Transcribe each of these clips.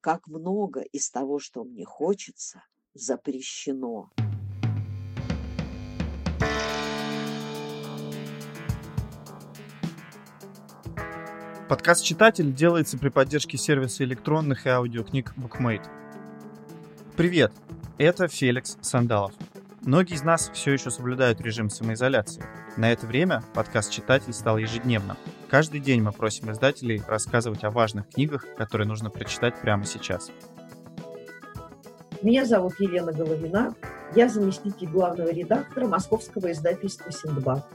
как много из того, что мне хочется, запрещено. Подкаст «Читатель» делается при поддержке сервиса электронных и аудиокниг BookMate. Привет, это Феликс Сандалов. Многие из нас все еще соблюдают режим самоизоляции. На это время подкаст «Читатель» стал ежедневным. Каждый день мы просим издателей рассказывать о важных книгах, которые нужно прочитать прямо сейчас. Меня зовут Елена Головина. Я заместитель главного редактора московского издательства «Синдбад».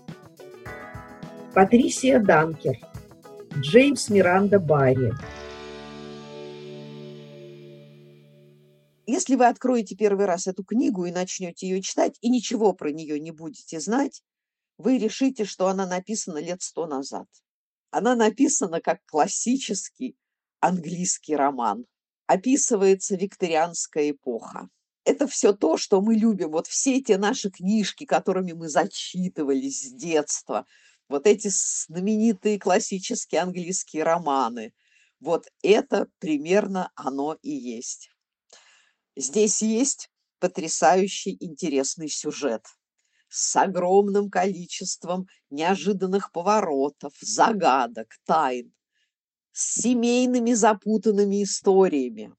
Патрисия Данкер – Джеймс Миранда Барри. Если вы откроете первый раз эту книгу и начнете ее читать, и ничего про нее не будете знать, вы решите, что она написана лет сто назад. Она написана как классический английский роман. Описывается викторианская эпоха. Это все то, что мы любим. Вот все эти наши книжки, которыми мы зачитывались с детства – вот эти знаменитые классические английские романы. Вот это примерно оно и есть. Здесь есть потрясающий интересный сюжет с огромным количеством неожиданных поворотов, загадок, тайн, с семейными запутанными историями.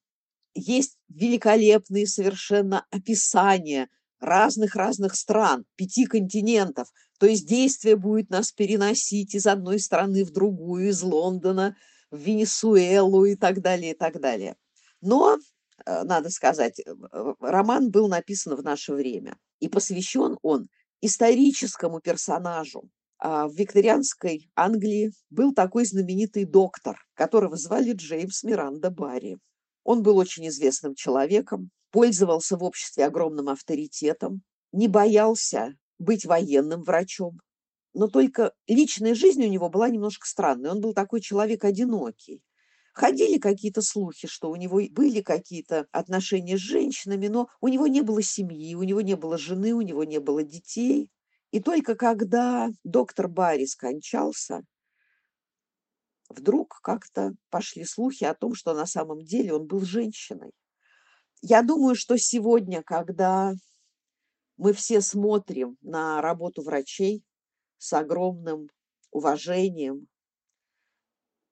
Есть великолепные совершенно описания разных-разных стран, пяти континентов. То есть действие будет нас переносить из одной страны в другую, из Лондона в Венесуэлу и так далее, и так далее. Но, надо сказать, э, роман был написан в наше время, и посвящен он историческому персонажу. А в викторианской Англии был такой знаменитый доктор, которого звали Джеймс Миранда Барри. Он был очень известным человеком, пользовался в обществе огромным авторитетом, не боялся быть военным врачом. Но только личная жизнь у него была немножко странной. Он был такой человек одинокий. Ходили какие-то слухи, что у него были какие-то отношения с женщинами, но у него не было семьи, у него не было жены, у него не было детей. И только когда доктор Барри скончался, вдруг как-то пошли слухи о том, что на самом деле он был женщиной. Я думаю, что сегодня, когда мы все смотрим на работу врачей с огромным уважением,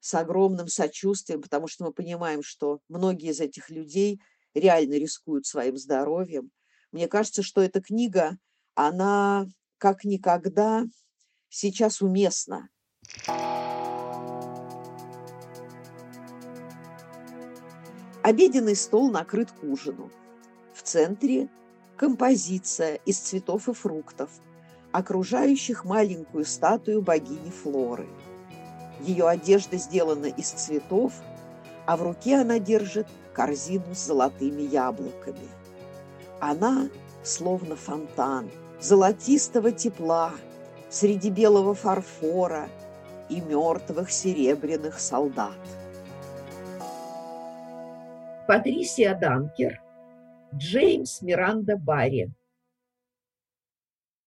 с огромным сочувствием, потому что мы понимаем, что многие из этих людей реально рискуют своим здоровьем. Мне кажется, что эта книга, она как никогда сейчас уместна. Обеденный стол накрыт к ужину. В центре композиция из цветов и фруктов, окружающих маленькую статую богини Флоры. Ее одежда сделана из цветов, а в руке она держит корзину с золотыми яблоками. Она словно фонтан золотистого тепла среди белого фарфора и мертвых серебряных солдат. Патрисия Данкер, Джеймс Миранда Барри.